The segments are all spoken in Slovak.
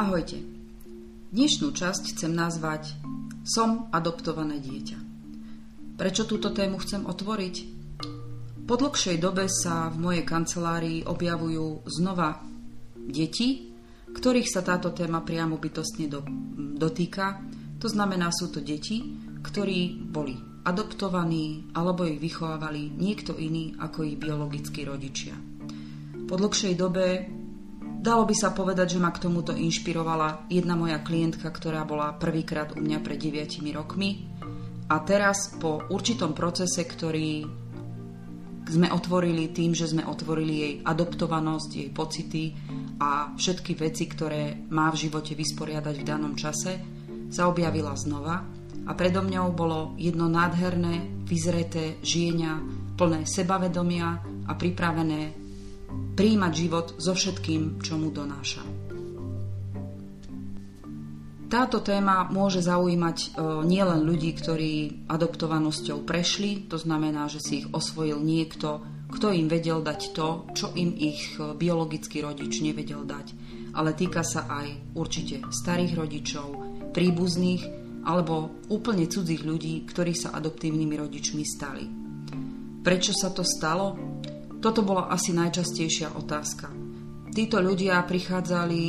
Ahojte. Dnešnú časť chcem nazvať Som adoptované dieťa. Prečo túto tému chcem otvoriť? Po dlhšej dobe sa v mojej kancelárii objavujú znova deti, ktorých sa táto téma priamo bytostne do, dotýka. To znamená, sú to deti, ktorí boli adoptovaní alebo ich vychovávali niekto iný ako ich biologickí rodičia. Po dlhšej dobe Dalo by sa povedať, že ma k tomuto inšpirovala jedna moja klientka, ktorá bola prvýkrát u mňa pred 9 rokmi. A teraz po určitom procese, ktorý sme otvorili tým, že sme otvorili jej adoptovanosť, jej pocity a všetky veci, ktoré má v živote vysporiadať v danom čase, sa objavila znova a predo mňou bolo jedno nádherné, vyzreté žienia, plné sebavedomia a pripravené príjmať život so všetkým, čo mu donáša. Táto téma môže zaujímať e, nielen ľudí, ktorí adoptovanosťou prešli, to znamená, že si ich osvojil niekto, kto im vedel dať to, čo im ich e, biologický rodič nevedel dať. Ale týka sa aj určite starých rodičov, príbuzných alebo úplne cudzích ľudí, ktorí sa adoptívnymi rodičmi stali. Prečo sa to stalo? Toto bola asi najčastejšia otázka. Títo ľudia prichádzali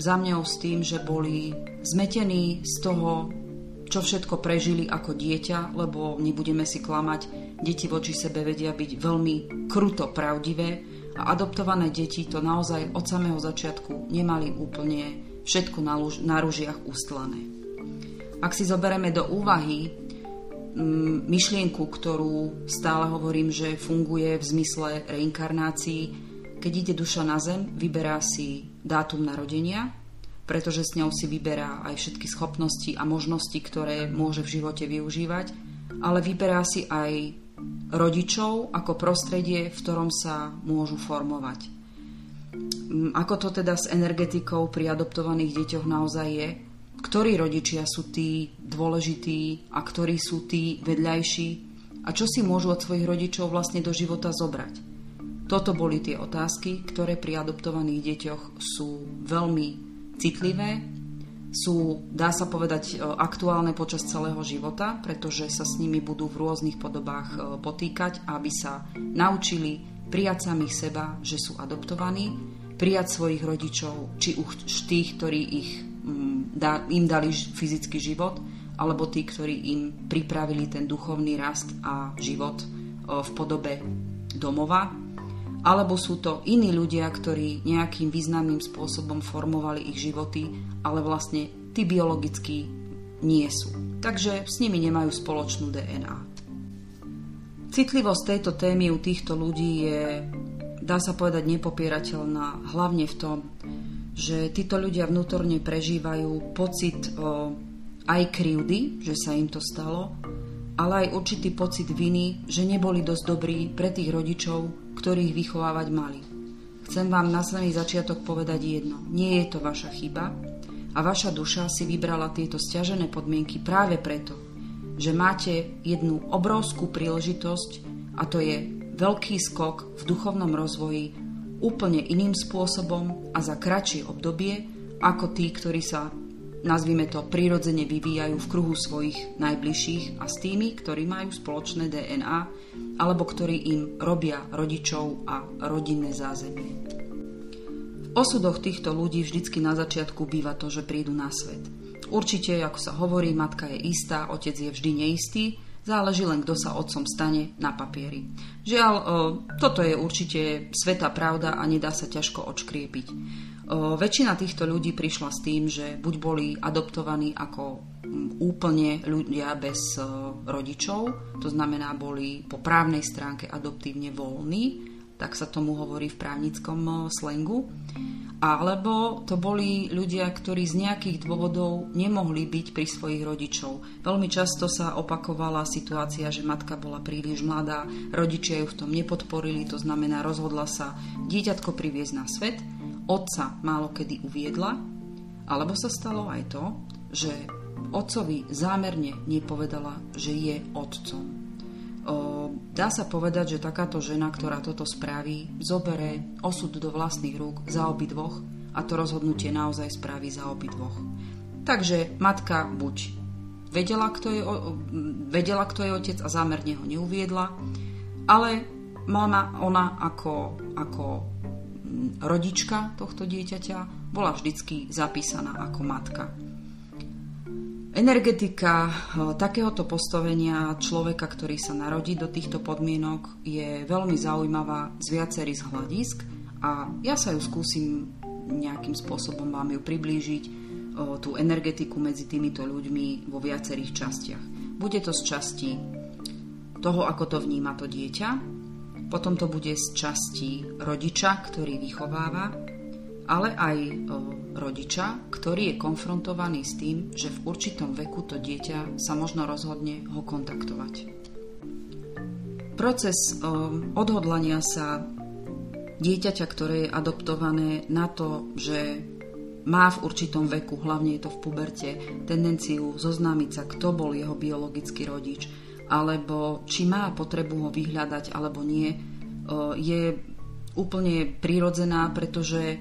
za mňou s tým, že boli zmetení z toho, čo všetko prežili ako dieťa, lebo nebudeme si klamať, deti voči sebe vedia byť veľmi kruto pravdivé a adoptované deti to naozaj od samého začiatku nemali úplne všetko na, na ružiach ustlané. Ak si zoberieme do úvahy myšlienku, ktorú stále hovorím, že funguje v zmysle reinkarnácií. Keď ide duša na zem, vyberá si dátum narodenia, pretože s ňou si vyberá aj všetky schopnosti a možnosti, ktoré môže v živote využívať, ale vyberá si aj rodičov ako prostredie, v ktorom sa môžu formovať. Mm, ako to teda s energetikou pri adoptovaných deťoch naozaj je? Ktorí rodičia sú tí dôležití a ktorí sú tí vedľajší a čo si môžu od svojich rodičov vlastne do života zobrať. Toto boli tie otázky, ktoré pri adoptovaných deťoch sú veľmi citlivé, sú, dá sa povedať, e, aktuálne počas celého života, pretože sa s nimi budú v rôznych podobách e, potýkať, aby sa naučili prijať samých seba, že sú adoptovaní, prijať svojich rodičov, či už tých, ktorí ich da, im dali fyzický život, alebo tí, ktorí im pripravili ten duchovný rast a život v podobe domova, alebo sú to iní ľudia, ktorí nejakým významným spôsobom formovali ich životy, ale vlastne tí biologicky nie sú. Takže s nimi nemajú spoločnú DNA. Citlivosť tejto témy u týchto ľudí je, dá sa povedať, nepopierateľná, hlavne v tom, že títo ľudia vnútorne prežívajú pocit o, aj krivdy, že sa im to stalo, ale aj určitý pocit viny, že neboli dosť dobrí pre tých rodičov, ktorých vychovávať mali. Chcem vám na samý začiatok povedať jedno. Nie je to vaša chyba a vaša duša si vybrala tieto stiažené podmienky práve preto, že máte jednu obrovskú príležitosť a to je veľký skok v duchovnom rozvoji úplne iným spôsobom a za kratšie obdobie ako tí, ktorí sa, nazvime to, prirodzene vyvíjajú v kruhu svojich najbližších a s tými, ktorí majú spoločné DNA alebo ktorí im robia rodičov a rodinné zázemie. V osudoch týchto ľudí vždycky na začiatku býva to, že prídu na svet. Určite, ako sa hovorí, matka je istá, otec je vždy neistý, Záleží len, kto sa otcom stane na papieri. Žiaľ, toto je určite sveta pravda a nedá sa ťažko odškriepiť. Väčšina týchto ľudí prišla s tým, že buď boli adoptovaní ako úplne ľudia bez rodičov, to znamená boli po právnej stránke adoptívne voľní, tak sa tomu hovorí v právnickom slengu, alebo to boli ľudia, ktorí z nejakých dôvodov nemohli byť pri svojich rodičov. Veľmi často sa opakovala situácia, že matka bola príliš mladá, rodičia ju v tom nepodporili, to znamená rozhodla sa dieťatko priviesť na svet, otca málo kedy uviedla, alebo sa stalo aj to, že otcovi zámerne nepovedala, že je otcom. Dá sa povedať, že takáto žena, ktorá toto spraví, zobere osud do vlastných rúk za dvoch a to rozhodnutie naozaj spraví za obidvoch. Takže matka buď vedela, kto je, vedela, kto je otec a zámerne ho neuviedla, ale mama, ona ako, ako rodička tohto dieťaťa bola vždycky zapísaná ako matka. Energetika takéhoto postavenia človeka, ktorý sa narodí do týchto podmienok, je veľmi zaujímavá z viacerých hľadisk a ja sa ju skúsim nejakým spôsobom vám ju priblížiť tú energetiku medzi týmito ľuďmi vo viacerých častiach. Bude to z časti toho, ako to vníma to dieťa, potom to bude z časti rodiča, ktorý vychováva, ale aj rodiča, ktorý je konfrontovaný s tým, že v určitom veku to dieťa sa možno rozhodne ho kontaktovať. Proces odhodlania sa dieťaťa, ktoré je adoptované na to, že má v určitom veku, hlavne je to v puberte, tendenciu zoznámiť sa, kto bol jeho biologický rodič, alebo či má potrebu ho vyhľadať alebo nie, je úplne prirodzená, pretože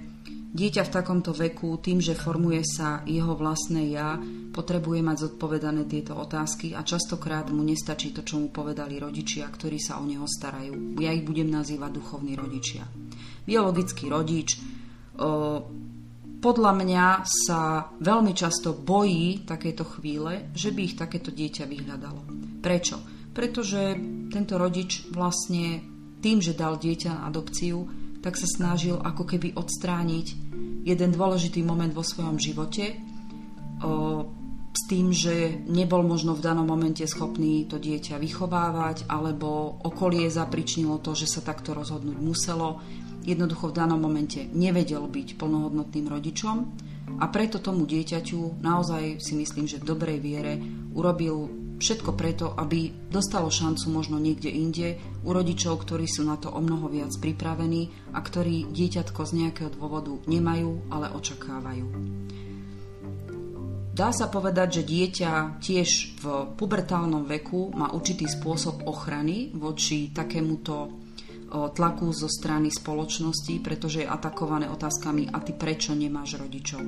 dieťa v takomto veku, tým, že formuje sa jeho vlastné ja, potrebuje mať zodpovedané tieto otázky a častokrát mu nestačí to, čo mu povedali rodičia, ktorí sa o neho starajú. Ja ich budem nazývať duchovní rodičia. Biologický rodič podľa mňa sa veľmi často bojí takéto chvíle, že by ich takéto dieťa vyhľadalo. Prečo? Pretože tento rodič vlastne tým, že dal dieťa na adopciu, tak sa snažil ako keby odstrániť jeden dôležitý moment vo svojom živote o, s tým, že nebol možno v danom momente schopný to dieťa vychovávať alebo okolie zapričnilo to, že sa takto rozhodnúť muselo. Jednoducho v danom momente nevedel byť plnohodnotným rodičom a preto tomu dieťaťu naozaj si myslím, že v dobrej viere urobil všetko preto, aby dostalo šancu možno niekde inde u rodičov, ktorí sú na to o mnoho viac pripravení a ktorí dieťatko z nejakého dôvodu nemajú, ale očakávajú. Dá sa povedať, že dieťa tiež v pubertálnom veku má určitý spôsob ochrany voči takémuto tlaku zo strany spoločnosti, pretože je atakované otázkami a ty prečo nemáš rodičov.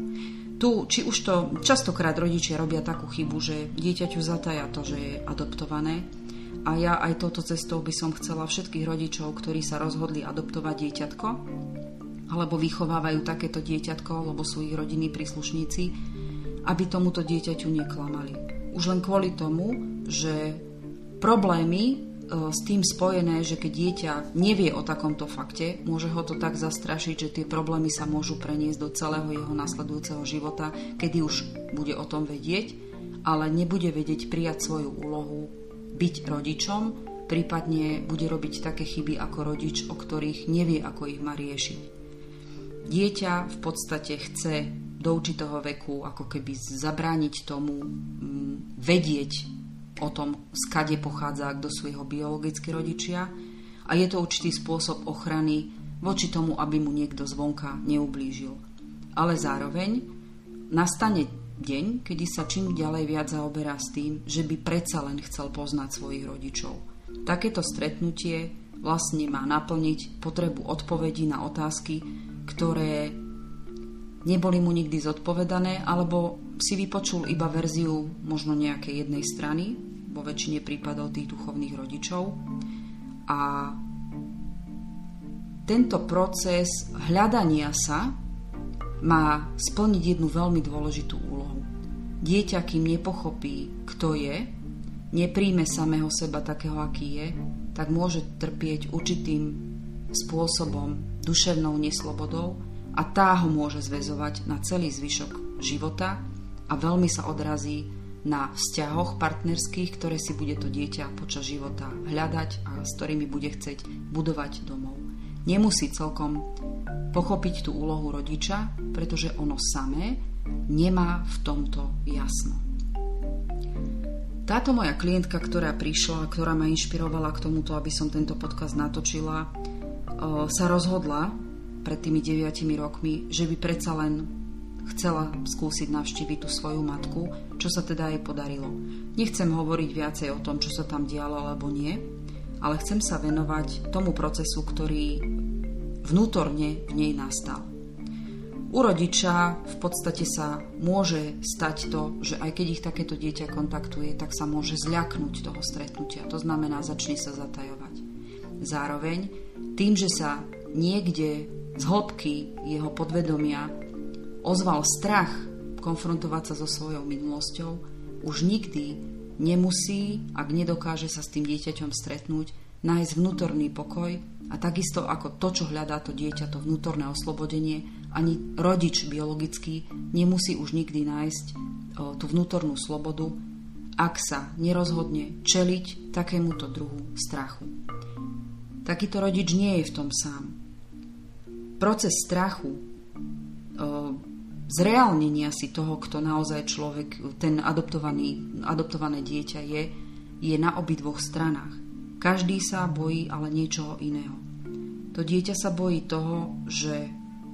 Tu, či už to častokrát rodičia robia takú chybu, že dieťaťu zataja to, že je adoptované a ja aj touto cestou by som chcela všetkých rodičov, ktorí sa rozhodli adoptovať dieťatko alebo vychovávajú takéto dieťatko, lebo sú ich rodinní príslušníci, aby tomuto dieťaťu neklamali. Už len kvôli tomu, že problémy s tým spojené, že keď dieťa nevie o takomto fakte, môže ho to tak zastrašiť, že tie problémy sa môžu preniesť do celého jeho nasledujúceho života, kedy už bude o tom vedieť, ale nebude vedieť prijať svoju úlohu byť rodičom, prípadne bude robiť také chyby ako rodič, o ktorých nevie, ako ich má riešiť. Dieťa v podstate chce do určitého veku ako keby zabrániť tomu vedieť o tom, skade pochádza, kto sú jeho biologickí rodičia a je to určitý spôsob ochrany voči tomu, aby mu niekto zvonka neublížil. Ale zároveň nastane deň, kedy sa čím ďalej viac zaoberá s tým, že by predsa len chcel poznať svojich rodičov. Takéto stretnutie vlastne má naplniť potrebu odpovedí na otázky, ktoré neboli mu nikdy zodpovedané, alebo si vypočul iba verziu možno nejakej jednej strany, vo väčšine prípadov tých duchovných rodičov. A tento proces hľadania sa má splniť jednu veľmi dôležitú úlohu. Dieťa, kým nepochopí, kto je, nepríjme samého seba takého, aký je, tak môže trpieť určitým spôsobom duševnou neslobodou a tá ho môže zväzovať na celý zvyšok života a veľmi sa odrazí na vzťahoch partnerských, ktoré si bude to dieťa počas života hľadať a s ktorými bude chceť budovať domov. Nemusí celkom pochopiť tú úlohu rodiča, pretože ono samé nemá v tomto jasno. Táto moja klientka, ktorá prišla, ktorá ma inšpirovala k tomuto, aby som tento podcast natočila, sa rozhodla pred tými 9 rokmi, že by predsa len chcela skúsiť navštíviť tú svoju matku, čo sa teda jej podarilo. Nechcem hovoriť viacej o tom, čo sa tam dialo alebo nie, ale chcem sa venovať tomu procesu, ktorý vnútorne v nej nastal. U rodiča v podstate sa môže stať to, že aj keď ich takéto dieťa kontaktuje, tak sa môže zľaknúť toho stretnutia. To znamená, začne sa zatajovať. Zároveň tým, že sa niekde z hĺbky jeho podvedomia ozval strach konfrontovať sa so svojou minulosťou, už nikdy nemusí, ak nedokáže sa s tým dieťaťom stretnúť, nájsť vnútorný pokoj a takisto ako to, čo hľadá to dieťa, to vnútorné oslobodenie, ani rodič biologický nemusí už nikdy nájsť o, tú vnútornú slobodu, ak sa nerozhodne čeliť takémuto druhu strachu. Takýto rodič nie je v tom sám. Proces strachu, zreálnenia si toho, kto naozaj človek, ten adoptovaný, adoptované dieťa je, je na obidvoch stranách. Každý sa bojí ale niečoho iného. To dieťa sa bojí toho, že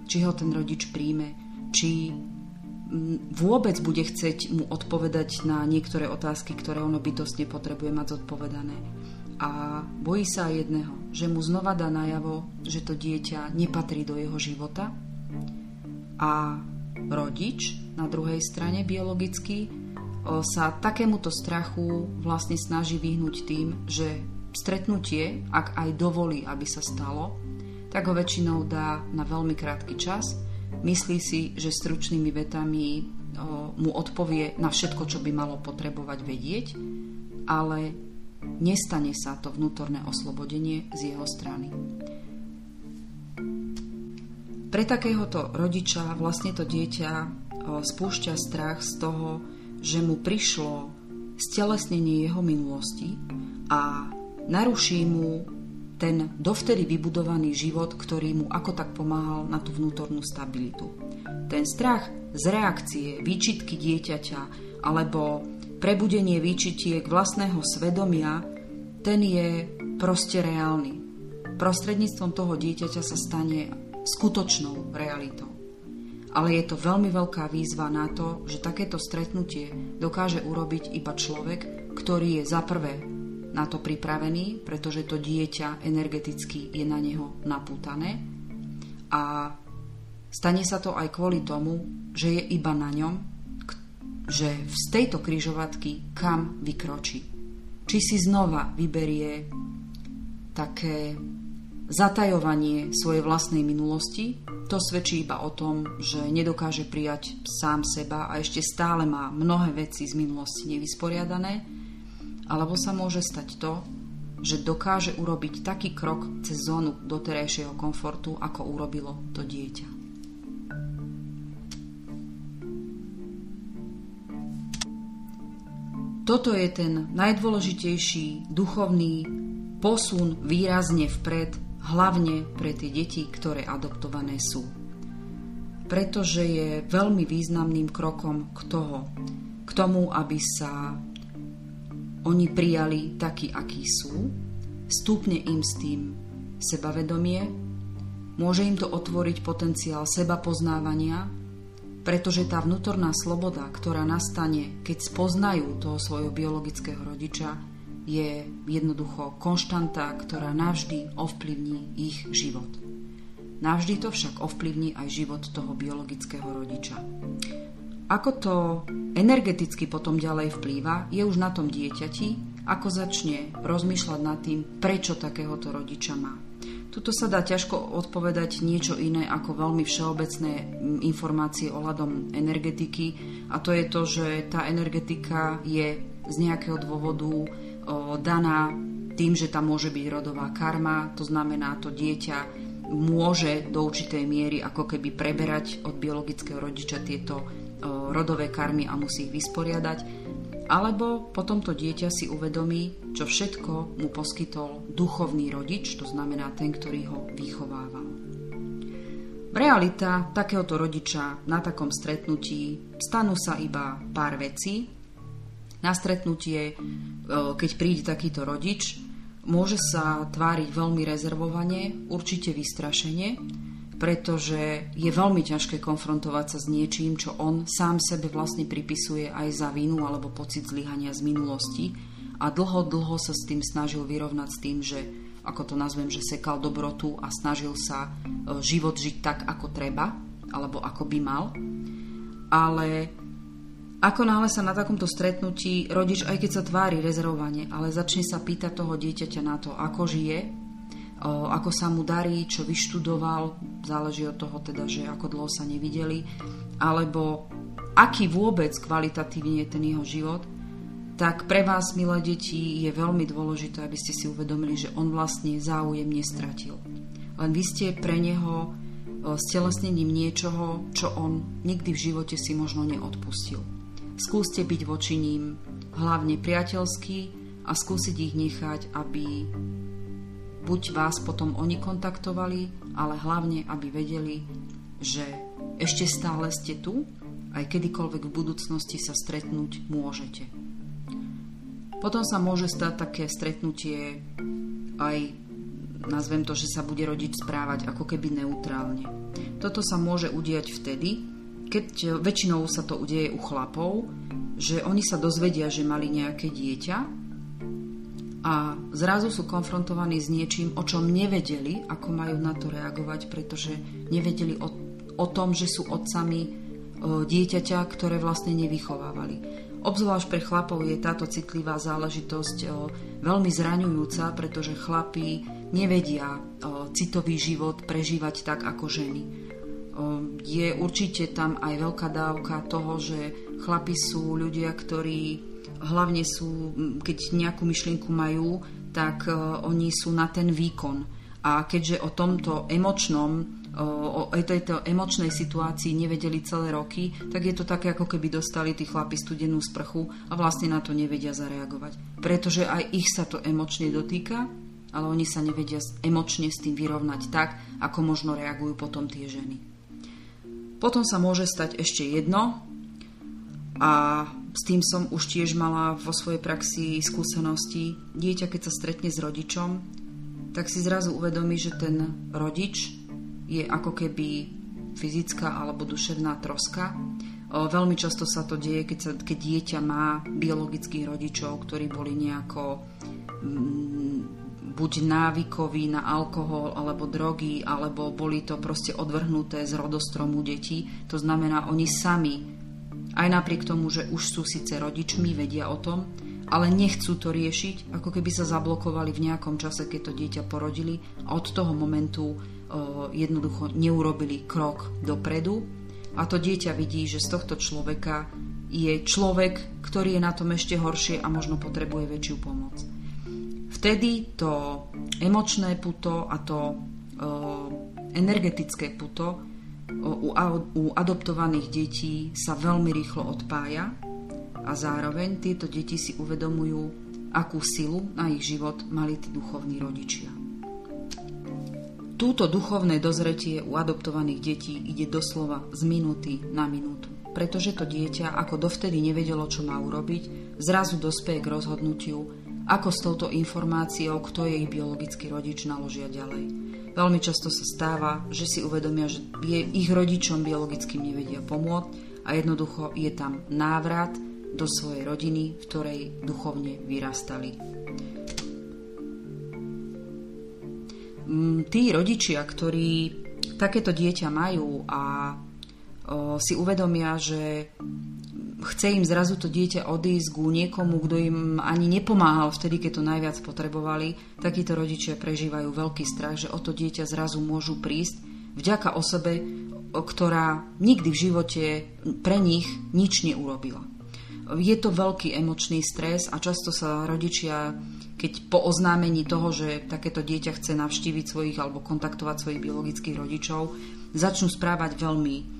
či ho ten rodič príjme, či vôbec bude chceť mu odpovedať na niektoré otázky, ktoré ono bytostne potrebuje mať zodpovedané. A bojí sa jedného, že mu znova dá najavo, že to dieťa nepatrí do jeho života a rodič na druhej strane biologicky sa takémuto strachu vlastne snaží vyhnúť tým, že stretnutie, ak aj dovolí, aby sa stalo, tak ho väčšinou dá na veľmi krátky čas. Myslí si, že stručnými vetami o, mu odpovie na všetko, čo by malo potrebovať vedieť, ale nestane sa to vnútorné oslobodenie z jeho strany. Pre takéhoto rodiča vlastne to dieťa spúšťa strach z toho, že mu prišlo stelesnenie jeho minulosti a naruší mu ten dovtedy vybudovaný život, ktorý mu ako tak pomáhal na tú vnútornú stabilitu. Ten strach z reakcie, výčitky dieťaťa alebo prebudenie výčitiek vlastného svedomia, ten je proste reálny. Prostredníctvom toho dieťaťa sa stane skutočnou realitou. Ale je to veľmi veľká výzva na to, že takéto stretnutie dokáže urobiť iba človek, ktorý je za prvé na to pripravený, pretože to dieťa energeticky je na neho napútané a stane sa to aj kvôli tomu, že je iba na ňom, že z tejto kryžovatky kam vykročí. Či si znova vyberie také zatajovanie svojej vlastnej minulosti, to svedčí iba o tom, že nedokáže prijať sám seba a ešte stále má mnohé veci z minulosti nevysporiadané alebo sa môže stať to, že dokáže urobiť taký krok cez zónu doterajšieho komfortu, ako urobilo to dieťa. Toto je ten najdôležitejší duchovný posun výrazne vpred, hlavne pre tie deti, ktoré adoptované sú. Pretože je veľmi významným krokom k, toho, k tomu, aby sa oni prijali takí, akí sú, stúpne im s tým sebavedomie, môže im to otvoriť potenciál seba poznávania, pretože tá vnútorná sloboda, ktorá nastane, keď spoznajú toho svojho biologického rodiča, je jednoducho konštanta, ktorá navždy ovplyvní ich život. Navždy to však ovplyvní aj život toho biologického rodiča. Ako to energeticky potom ďalej vplýva, je už na tom dieťati, ako začne rozmýšľať nad tým, prečo takéhoto rodiča má. Tuto sa dá ťažko odpovedať niečo iné ako veľmi všeobecné informácie ohľadom energetiky a to je to, že tá energetika je z nejakého dôvodu daná tým, že tam môže byť rodová karma, to znamená to dieťa môže do určitej miery ako keby preberať od biologického rodiča tieto rodové karmy a musí ich vysporiadať, alebo potom to dieťa si uvedomí, čo všetko mu poskytol duchovný rodič, to znamená ten, ktorý ho vychovával. Realita takéhoto rodiča na takom stretnutí stanú sa iba pár vecí. Na stretnutie, keď príde takýto rodič, môže sa tváriť veľmi rezervovane, určite vystrašenie, pretože je veľmi ťažké konfrontovať sa s niečím, čo on sám sebe vlastne pripisuje aj za vinu alebo pocit zlyhania z minulosti a dlho, dlho sa s tým snažil vyrovnať s tým, že ako to nazvem, že sekal dobrotu a snažil sa e, život žiť tak, ako treba. alebo ako by mal. Ale ako náhle sa na takomto stretnutí rodič, aj keď sa tvári rezervovane, ale začne sa pýtať toho dieťaťa na to, ako žije, ako sa mu darí, čo vyštudoval, záleží od toho teda, že ako dlho sa nevideli, alebo aký vôbec kvalitatívne je ten jeho život, tak pre vás, milé deti, je veľmi dôležité, aby ste si uvedomili, že on vlastne záujem nestratil. Len vy ste pre neho stelesnením niečoho, čo on nikdy v živote si možno neodpustil. Skúste byť voči ním hlavne priateľský a skúsiť ich nechať, aby buď vás potom oni kontaktovali, ale hlavne, aby vedeli, že ešte stále ste tu, aj kedykoľvek v budúcnosti sa stretnúť môžete. Potom sa môže stať také stretnutie aj nazvem to, že sa bude rodič správať ako keby neutrálne. Toto sa môže udiať vtedy, keď väčšinou sa to udeje u chlapov, že oni sa dozvedia, že mali nejaké dieťa a zrazu sú konfrontovaní s niečím, o čom nevedeli, ako majú na to reagovať, pretože nevedeli o, o tom, že sú otcami dieťaťa, ktoré vlastne nevychovávali. Obzvlášť pre chlapov je táto citlivá záležitosť veľmi zraňujúca, pretože chlapí nevedia citový život prežívať tak ako ženy. Je určite tam aj veľká dávka toho, že chlapi sú ľudia, ktorí hlavne sú, keď nejakú myšlienku majú, tak oni sú na ten výkon. A keďže o tomto emočnom o tejto emočnej situácii nevedeli celé roky, tak je to také, ako keby dostali tí chlapi studenú sprchu a vlastne na to nevedia zareagovať. Pretože aj ich sa to emočne dotýka, ale oni sa nevedia emočne s tým vyrovnať tak, ako možno reagujú potom tie ženy. Potom sa môže stať ešte jedno a s tým som už tiež mala vo svojej praxi skúsenosti. Dieťa, keď sa stretne s rodičom, tak si zrazu uvedomí, že ten rodič je ako keby fyzická alebo duševná troska. Veľmi často sa to deje, keď, sa, keď dieťa má biologických rodičov, ktorí boli nejako mm, buď návykoví na alkohol alebo drogy, alebo boli to proste odvrhnuté z rodostromu detí. To znamená, oni sami, aj napriek tomu, že už sú síce rodičmi, vedia o tom, ale nechcú to riešiť, ako keby sa zablokovali v nejakom čase, keď to dieťa porodili a od toho momentu jednoducho neurobili krok dopredu a to dieťa vidí, že z tohto človeka je človek, ktorý je na tom ešte horšie a možno potrebuje väčšiu pomoc. Vtedy to emočné puto a to energetické puto u, u adoptovaných detí sa veľmi rýchlo odpája a zároveň tieto deti si uvedomujú, akú silu na ich život mali tí duchovní rodičia. Túto duchovné dozretie u adoptovaných detí ide doslova z minúty na minútu, pretože to dieťa, ako dovtedy nevedelo, čo má urobiť, zrazu dospeje k rozhodnutiu, ako s touto informáciou, kto je ich biologický rodič, naložia ďalej. Veľmi často sa stáva, že si uvedomia, že ich rodičom biologickým nevedia pomôcť a jednoducho je tam návrat do svojej rodiny, v ktorej duchovne vyrastali. Mm, tí rodičia, ktorí takéto dieťa majú a si uvedomia, že chce im zrazu to dieťa odísť ku niekomu, kto im ani nepomáhal vtedy, keď to najviac potrebovali, takíto rodičia prežívajú veľký strach, že o to dieťa zrazu môžu prísť vďaka osobe, ktorá nikdy v živote pre nich nič neurobila. Je to veľký emočný stres a často sa rodičia keď po oznámení toho, že takéto dieťa chce navštíviť svojich alebo kontaktovať svojich biologických rodičov, začnú správať veľmi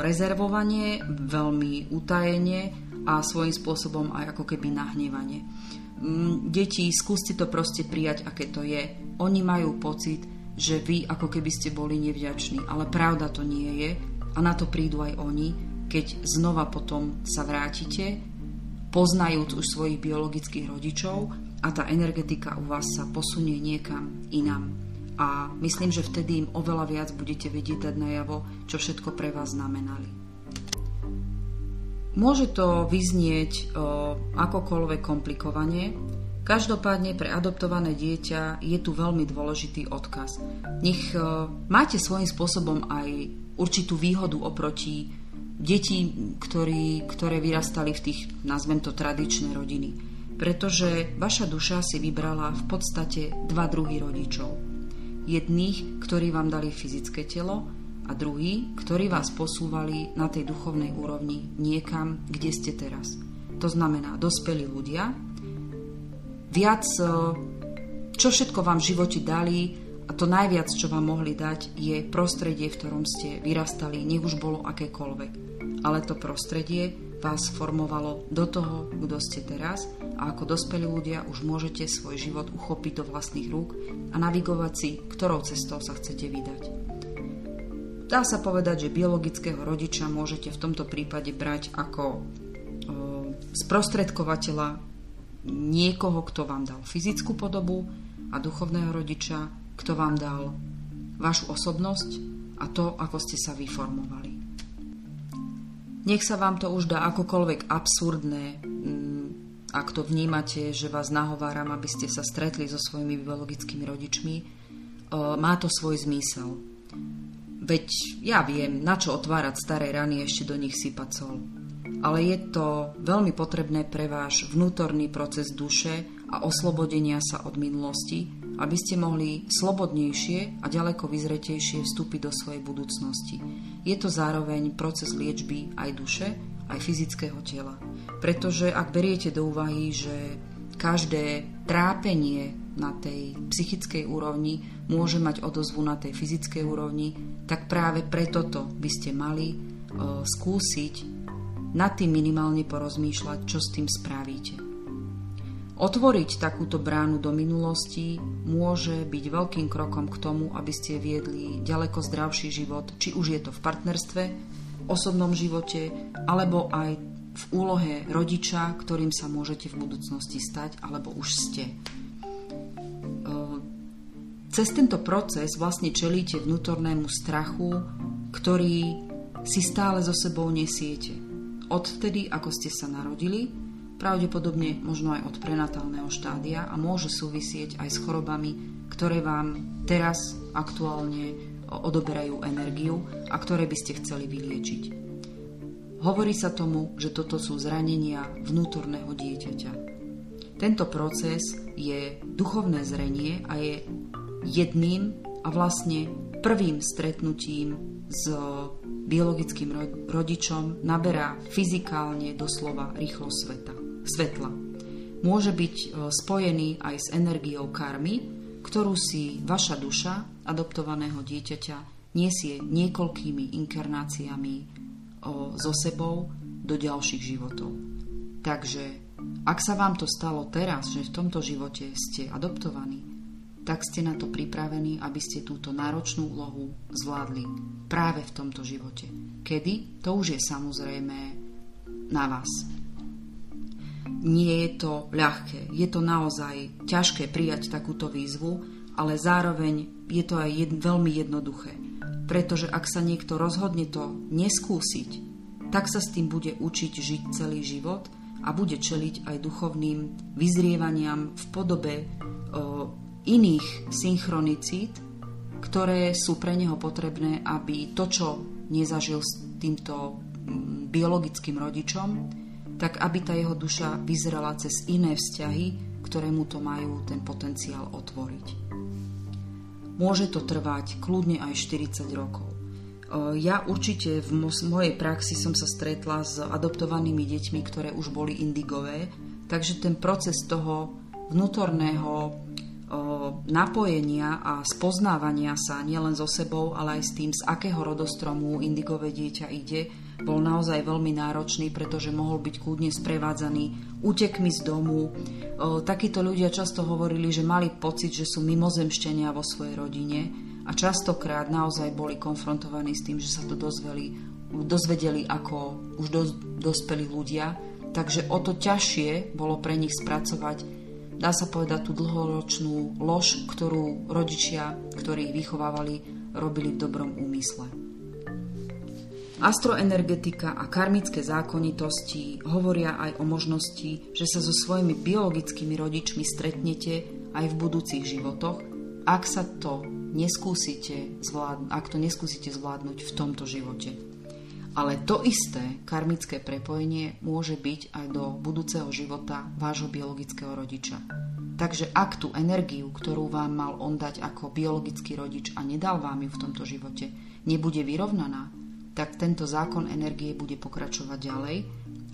rezervovanie, veľmi utajenie a svojím spôsobom aj ako keby nahnevanie. Mm, deti, skúste to proste prijať, aké to je. Oni majú pocit, že vy ako keby ste boli nevďační, ale pravda to nie je a na to prídu aj oni, keď znova potom sa vrátite, poznajúc už svojich biologických rodičov a tá energetika u vás sa posunie niekam inám. A myslím, že vtedy im oveľa viac budete vedieť dať najavo, čo všetko pre vás znamenali. Môže to vyznieť o, akokoľvek komplikovanie, Každopádne pre adoptované dieťa je tu veľmi dôležitý odkaz. Nech e, máte svojím spôsobom aj určitú výhodu oproti deti, ktorí, ktoré vyrastali v tých, nazvem to, tradičné rodiny. Pretože vaša duša si vybrala v podstate dva druhy rodičov. Jedných, ktorí vám dali fyzické telo a druhý, ktorí vás posúvali na tej duchovnej úrovni niekam, kde ste teraz. To znamená dospelí ľudia, viac, e, čo všetko vám v živote dali a to najviac, čo vám mohli dať, je prostredie, v ktorom ste vyrastali, nech už bolo akékoľvek. Ale to prostredie vás formovalo do toho, kto ste teraz a ako dospelí ľudia už môžete svoj život uchopiť do vlastných rúk a navigovať si, ktorou cestou sa chcete vydať. Dá sa povedať, že biologického rodiča môžete v tomto prípade brať ako sprostredkovateľa niekoho, kto vám dal fyzickú podobu a duchovného rodiča, kto vám dal vašu osobnosť a to, ako ste sa vyformovali. Nech sa vám to už dá akokoľvek absurdné, mm, ak to vnímate, že vás nahováram, aby ste sa stretli so svojimi biologickými rodičmi, má to svoj zmysel. Veď ja viem, na čo otvárať staré rany ešte do nich sypať sol ale je to veľmi potrebné pre váš vnútorný proces duše a oslobodenia sa od minulosti, aby ste mohli slobodnejšie a ďaleko vyzretejšie vstúpiť do svojej budúcnosti. Je to zároveň proces liečby aj duše, aj fyzického tela. Pretože ak beriete do úvahy, že každé trápenie na tej psychickej úrovni môže mať odozvu na tej fyzickej úrovni, tak práve preto to by ste mali uh, skúsiť nad tým minimálne porozmýšľať, čo s tým spravíte. Otvoriť takúto bránu do minulosti môže byť veľkým krokom k tomu, aby ste viedli ďaleko zdravší život, či už je to v partnerstve, osobnom živote, alebo aj v úlohe rodiča, ktorým sa môžete v budúcnosti stať, alebo už ste. Cez tento proces vlastne čelíte vnútornému strachu, ktorý si stále so sebou nesiete odtedy, ako ste sa narodili, pravdepodobne možno aj od prenatálneho štádia a môže súvisieť aj s chorobami, ktoré vám teraz aktuálne odoberajú energiu a ktoré by ste chceli vyliečiť. Hovorí sa tomu, že toto sú zranenia vnútorného dieťaťa. Tento proces je duchovné zrenie a je jedným a vlastne prvým stretnutím s biologickým rodičom naberá fyzikálne doslova rýchlo sveta, svetla. Môže byť e, spojený aj s energiou karmy, ktorú si vaša duša adoptovaného dieťaťa niesie niekoľkými inkarnáciami so sebou do ďalších životov. Takže ak sa vám to stalo teraz, že v tomto živote ste adoptovaní, tak ste na to pripravení, aby ste túto náročnú úlohu zvládli práve v tomto živote. Kedy? To už je samozrejme na vás. Nie je to ľahké, je to naozaj ťažké prijať takúto výzvu, ale zároveň je to aj jed, veľmi jednoduché. Pretože ak sa niekto rozhodne to neskúsiť, tak sa s tým bude učiť žiť celý život a bude čeliť aj duchovným vyzrievaniam v podobe o, iných synchronicít, ktoré sú pre neho potrebné, aby to, čo nezažil s týmto biologickým rodičom, tak aby tá jeho duša vyzerala cez iné vzťahy, ktoré mu to majú ten potenciál otvoriť. Môže to trvať kľudne aj 40 rokov. E, ja určite v mojej praxi som sa stretla s adoptovanými deťmi, ktoré už boli indigové, takže ten proces toho vnútorného napojenia a spoznávania sa nielen so sebou, ale aj s tým, z akého rodostromu indigové dieťa ide, bol naozaj veľmi náročný, pretože mohol byť kľudne sprevádzaný útekmi z domu. Takíto ľudia často hovorili, že mali pocit, že sú mimozemšťania vo svojej rodine a častokrát naozaj boli konfrontovaní s tým, že sa to dozveli, dozvedeli ako už dos, dospelí ľudia. Takže o to ťažšie bolo pre nich spracovať dá sa povedať, tú dlhoročnú lož, ktorú rodičia, ktorí ich vychovávali, robili v dobrom úmysle. Astroenergetika a karmické zákonitosti hovoria aj o možnosti, že sa so svojimi biologickými rodičmi stretnete aj v budúcich životoch, ak sa to neskúsite zvládnuť, ak to neskúsite zvládnuť v tomto živote. Ale to isté karmické prepojenie môže byť aj do budúceho života vášho biologického rodiča. Takže ak tú energiu, ktorú vám mal on dať ako biologický rodič a nedal vám ju v tomto živote, nebude vyrovnaná, tak tento zákon energie bude pokračovať ďalej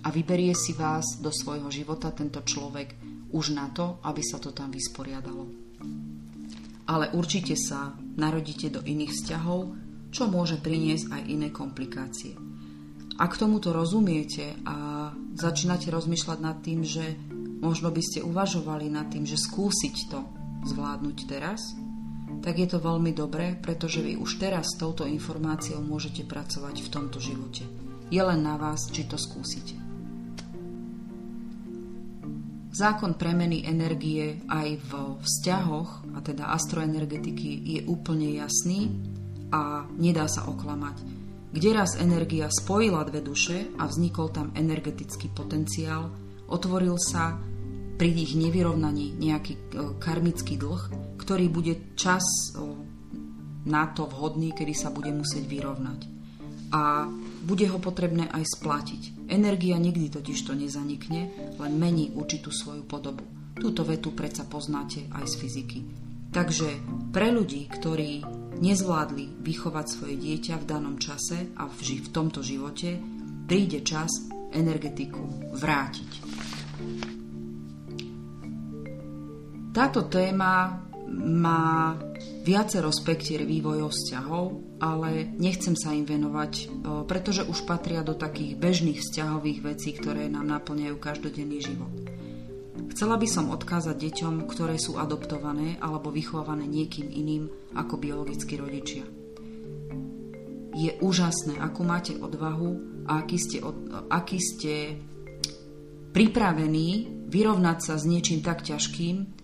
a vyberie si vás do svojho života tento človek už na to, aby sa to tam vysporiadalo. Ale určite sa narodíte do iných vzťahov, čo môže priniesť aj iné komplikácie. Ak tomuto rozumiete a začínate rozmýšľať nad tým, že možno by ste uvažovali nad tým, že skúsiť to zvládnuť teraz, tak je to veľmi dobré, pretože vy už teraz s touto informáciou môžete pracovať v tomto živote. Je len na vás, či to skúsite. Zákon premeny energie aj v vzťahoch, a teda astroenergetiky, je úplne jasný a nedá sa oklamať. Kde raz energia spojila dve duše a vznikol tam energetický potenciál, otvoril sa pri ich nevyrovnaní nejaký e, karmický dlh, ktorý bude čas na to vhodný, kedy sa bude musieť vyrovnať. A bude ho potrebné aj splatiť. Energia nikdy totiž to nezanikne, len mení určitú svoju podobu. Túto vetu predsa poznáte aj z fyziky. Takže pre ľudí, ktorí nezvládli vychovať svoje dieťa v danom čase a v, v tomto živote, príde čas energetiku vrátiť. Táto téma má viacero spektier vývojov vzťahov, ale nechcem sa im venovať, pretože už patria do takých bežných vzťahových vecí, ktoré nám naplňajú každodenný život. Chcela by som odkázať deťom, ktoré sú adoptované alebo vychované niekým iným ako biologickí rodičia. Je úžasné, akú máte odvahu a aký ste, aký ste pripravení vyrovnať sa s niečím tak ťažkým,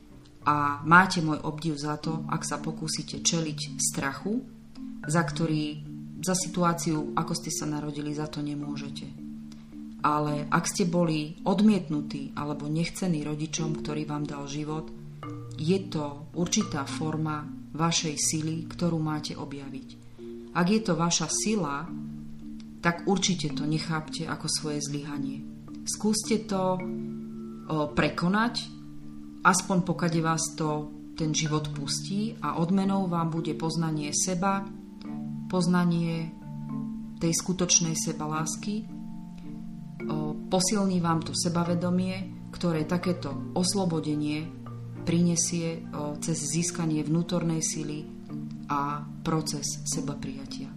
a máte môj obdiv za to, ak sa pokúsite čeliť strachu, za ktorý, za situáciu, ako ste sa narodili, za to nemôžete. Ale ak ste boli odmietnutí alebo nechcení rodičom, ktorý vám dal život, je to určitá forma vašej sily, ktorú máte objaviť. Ak je to vaša sila, tak určite to nechápte ako svoje zlyhanie. Skúste to prekonať aspoň pokade vás to ten život pustí a odmenou vám bude poznanie seba, poznanie tej skutočnej seba lásky, posilní vám to sebavedomie, ktoré takéto oslobodenie prinesie cez získanie vnútornej sily a proces seba prijatia.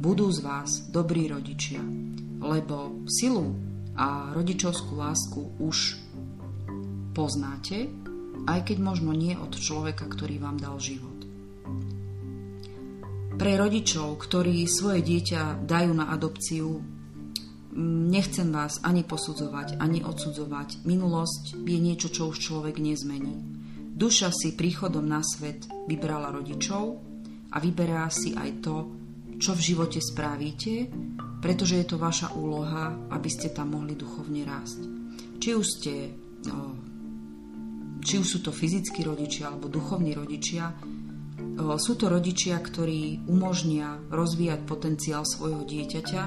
Budú z vás dobrí rodičia, lebo silu a rodičovskú lásku už poznáte, aj keď možno nie od človeka, ktorý vám dal život. Pre rodičov, ktorí svoje dieťa dajú na adopciu, nechcem vás ani posudzovať, ani odsudzovať. Minulosť je niečo, čo už človek nezmení. Duša si príchodom na svet vybrala rodičov a vyberá si aj to, čo v živote spravíte, pretože je to vaša úloha, aby ste tam mohli duchovne rásť. Či už ste či už sú to fyzickí rodičia alebo duchovní rodičia, sú to rodičia, ktorí umožnia rozvíjať potenciál svojho dieťaťa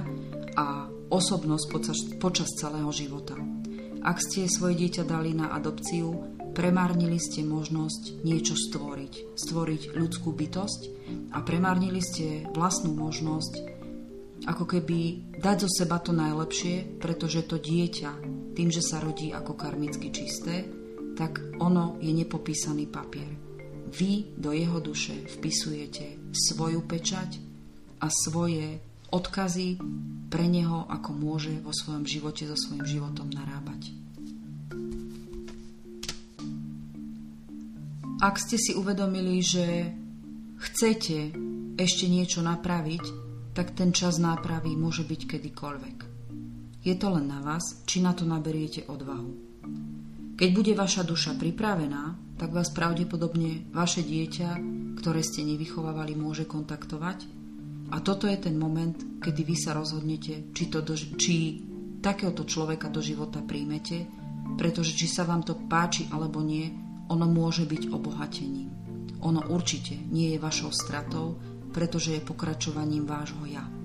a osobnosť počas, počas celého života. Ak ste svoje dieťa dali na adopciu, premárnili ste možnosť niečo stvoriť, stvoriť ľudskú bytosť a premárnili ste vlastnú možnosť ako keby dať zo seba to najlepšie, pretože to dieťa, tým, že sa rodí ako karmicky čisté, tak ono je nepopísaný papier. Vy do jeho duše vpisujete svoju pečať a svoje odkazy pre neho, ako môže vo svojom živote so svojím životom narábať. Ak ste si uvedomili, že chcete ešte niečo napraviť, tak ten čas nápravy môže byť kedykoľvek. Je to len na vás, či na to naberiete odvahu. Keď bude vaša duša pripravená, tak vás pravdepodobne vaše dieťa, ktoré ste nevychovávali, môže kontaktovať a toto je ten moment, kedy vy sa rozhodnete, či, to do, či takéhoto človeka do života príjmete, pretože či sa vám to páči alebo nie, ono môže byť obohatením. Ono určite nie je vašou stratou, pretože je pokračovaním vášho ja.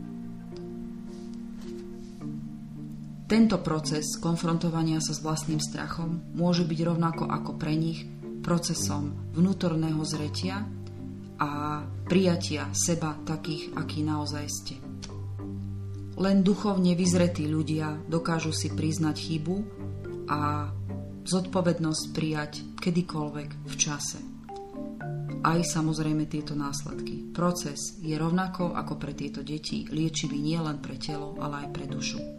Tento proces konfrontovania sa s vlastným strachom môže byť rovnako ako pre nich procesom vnútorného zretia a prijatia seba takých, akí naozaj ste. Len duchovne vyzretí ľudia dokážu si priznať chybu a zodpovednosť prijať kedykoľvek v čase. Aj samozrejme tieto následky. Proces je rovnako ako pre tieto deti liečivý nielen pre telo, ale aj pre dušu.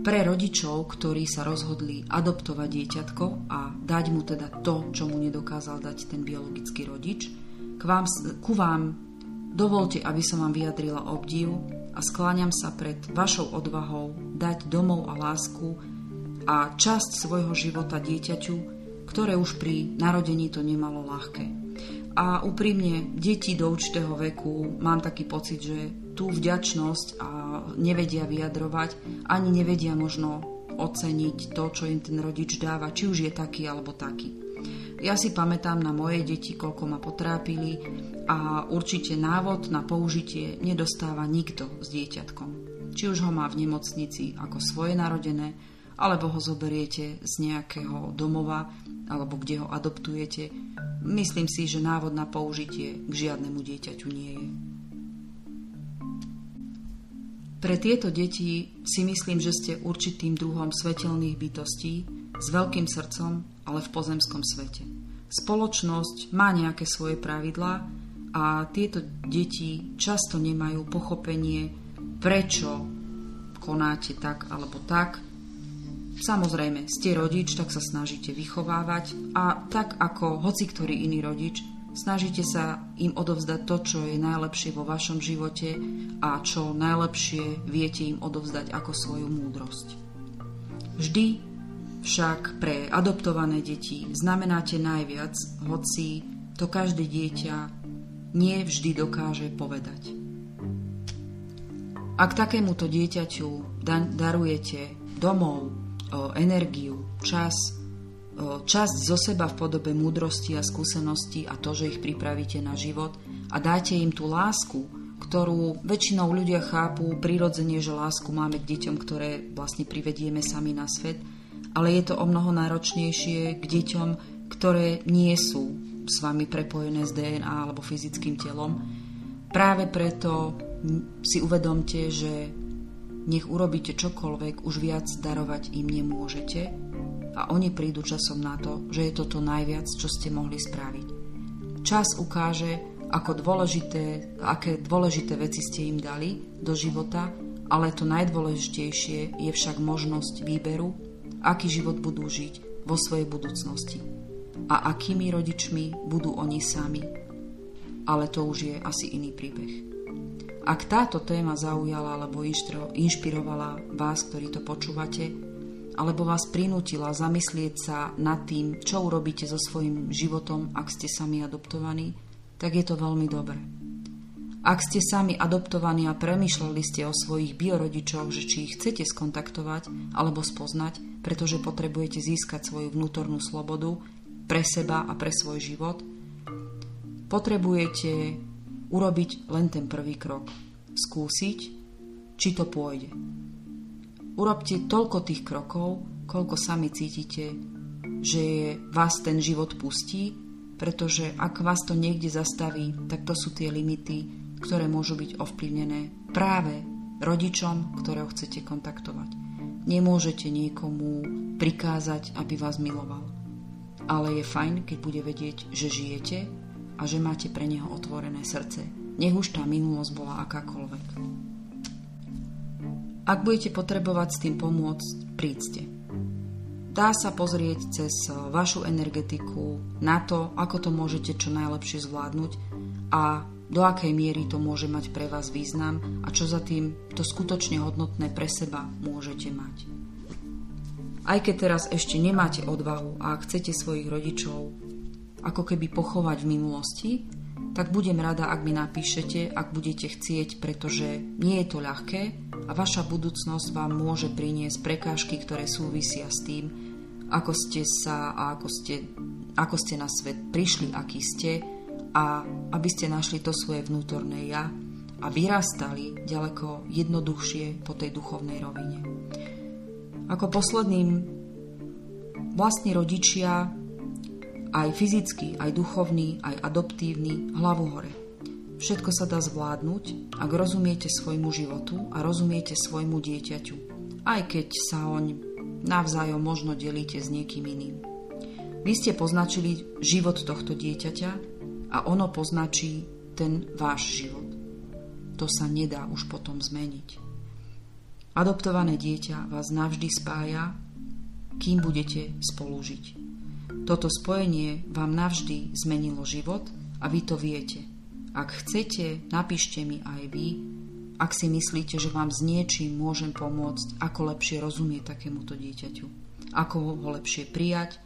Pre rodičov, ktorí sa rozhodli adoptovať dieťatko a dať mu teda to, čo mu nedokázal dať ten biologický rodič, k vám, ku vám dovolte, aby som vám vyjadrila obdiv a skláňam sa pred vašou odvahou dať domov a lásku a časť svojho života dieťaťu, ktoré už pri narodení to nemalo ľahké. A úprimne, deti do určitého veku, mám taký pocit, že tú vďačnosť a nevedia vyjadrovať, ani nevedia možno oceniť to, čo im ten rodič dáva, či už je taký alebo taký. Ja si pamätám na moje deti, koľko ma potrápili a určite návod na použitie nedostáva nikto s dieťatkom. Či už ho má v nemocnici ako svoje narodené, alebo ho zoberiete z nejakého domova, alebo kde ho adoptujete. Myslím si, že návod na použitie k žiadnemu dieťaťu nie je. Pre tieto deti si myslím, že ste určitým druhom svetelných bytostí s veľkým srdcom, ale v pozemskom svete. Spoločnosť má nejaké svoje pravidlá a tieto deti často nemajú pochopenie, prečo konáte tak alebo tak. Samozrejme, ste rodič, tak sa snažíte vychovávať a tak ako hoci ktorý iný rodič, Snažíte sa im odovzdať to, čo je najlepšie vo vašom živote a čo najlepšie viete im odovzdať ako svoju múdrosť. Vždy však pre adoptované deti znamenáte najviac, hoci to každé dieťa nie vždy dokáže povedať. Ak takémuto dieťaťu darujete domov, energiu, čas, časť zo seba v podobe múdrosti a skúsenosti a to, že ich pripravíte na život a dáte im tú lásku, ktorú väčšinou ľudia chápu prirodzene, že lásku máme k deťom, ktoré vlastne privedieme sami na svet, ale je to o mnoho náročnejšie k deťom, ktoré nie sú s vami prepojené s DNA alebo fyzickým telom. Práve preto si uvedomte, že nech urobíte čokoľvek, už viac darovať im nemôžete, a oni prídu časom na to, že je toto najviac, čo ste mohli spraviť. Čas ukáže, ako dôležité, aké dôležité veci ste im dali do života, ale to najdôležitejšie je však možnosť výberu, aký život budú žiť vo svojej budúcnosti a akými rodičmi budú oni sami. Ale to už je asi iný príbeh. Ak táto téma zaujala alebo inšpirovala vás, ktorí to počúvate, alebo vás prinútila zamyslieť sa nad tým, čo urobíte so svojím životom, ak ste sami adoptovaní, tak je to veľmi dobré. Ak ste sami adoptovaní a premyšľali ste o svojich biorodičoch, že či ich chcete skontaktovať alebo spoznať, pretože potrebujete získať svoju vnútornú slobodu pre seba a pre svoj život, potrebujete urobiť len ten prvý krok. Skúsiť, či to pôjde. Urobte toľko tých krokov, koľko sami cítite, že vás ten život pustí, pretože ak vás to niekde zastaví, tak to sú tie limity, ktoré môžu byť ovplyvnené práve rodičom, ktorého chcete kontaktovať. Nemôžete niekomu prikázať, aby vás miloval. Ale je fajn, keď bude vedieť, že žijete a že máte pre neho otvorené srdce. Nech už tá minulosť bola akákoľvek. Ak budete potrebovať s tým pomôcť, príďte. Dá sa pozrieť cez vašu energetiku na to, ako to môžete čo najlepšie zvládnuť a do akej miery to môže mať pre vás význam a čo za tým to skutočne hodnotné pre seba môžete mať. Aj keď teraz ešte nemáte odvahu a chcete svojich rodičov ako keby pochovať v minulosti, tak budem rada, ak mi napíšete, ak budete chcieť, pretože nie je to ľahké a vaša budúcnosť vám môže priniesť prekážky, ktoré súvisia s tým, ako ste sa a ako ste, ako ste na svet prišli, aký ste a aby ste našli to svoje vnútorné ja a vyrastali ďaleko jednoduchšie po tej duchovnej rovine. Ako posledným vlastní rodičia aj fyzický, aj duchovný, aj adoptívny, hlavu hore. Všetko sa dá zvládnuť, ak rozumiete svojmu životu a rozumiete svojmu dieťaťu, aj keď sa oň navzájom možno delíte s niekým iným. Vy ste poznačili život tohto dieťaťa a ono poznačí ten váš život. To sa nedá už potom zmeniť. Adoptované dieťa vás navždy spája, kým budete spolužiť. Toto spojenie vám navždy zmenilo život a vy to viete. Ak chcete, napíšte mi aj vy, ak si myslíte, že vám s niečím môžem pomôcť, ako lepšie rozumieť takémuto dieťaťu, ako ho lepšie prijať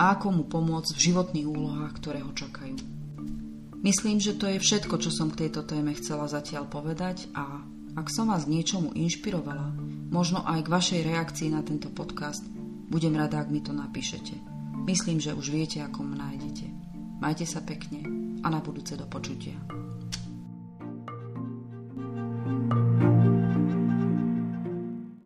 a ako mu pomôcť v životných úlohách, ktoré ho čakajú. Myslím, že to je všetko, čo som k tejto téme chcela zatiaľ povedať a ak som vás niečomu inšpirovala, možno aj k vašej reakcii na tento podcast, budem rada, ak mi to napíšete. Myslím, že už viete, ako ma nájdete. Majte sa pekne a na budúce do počutia. thank you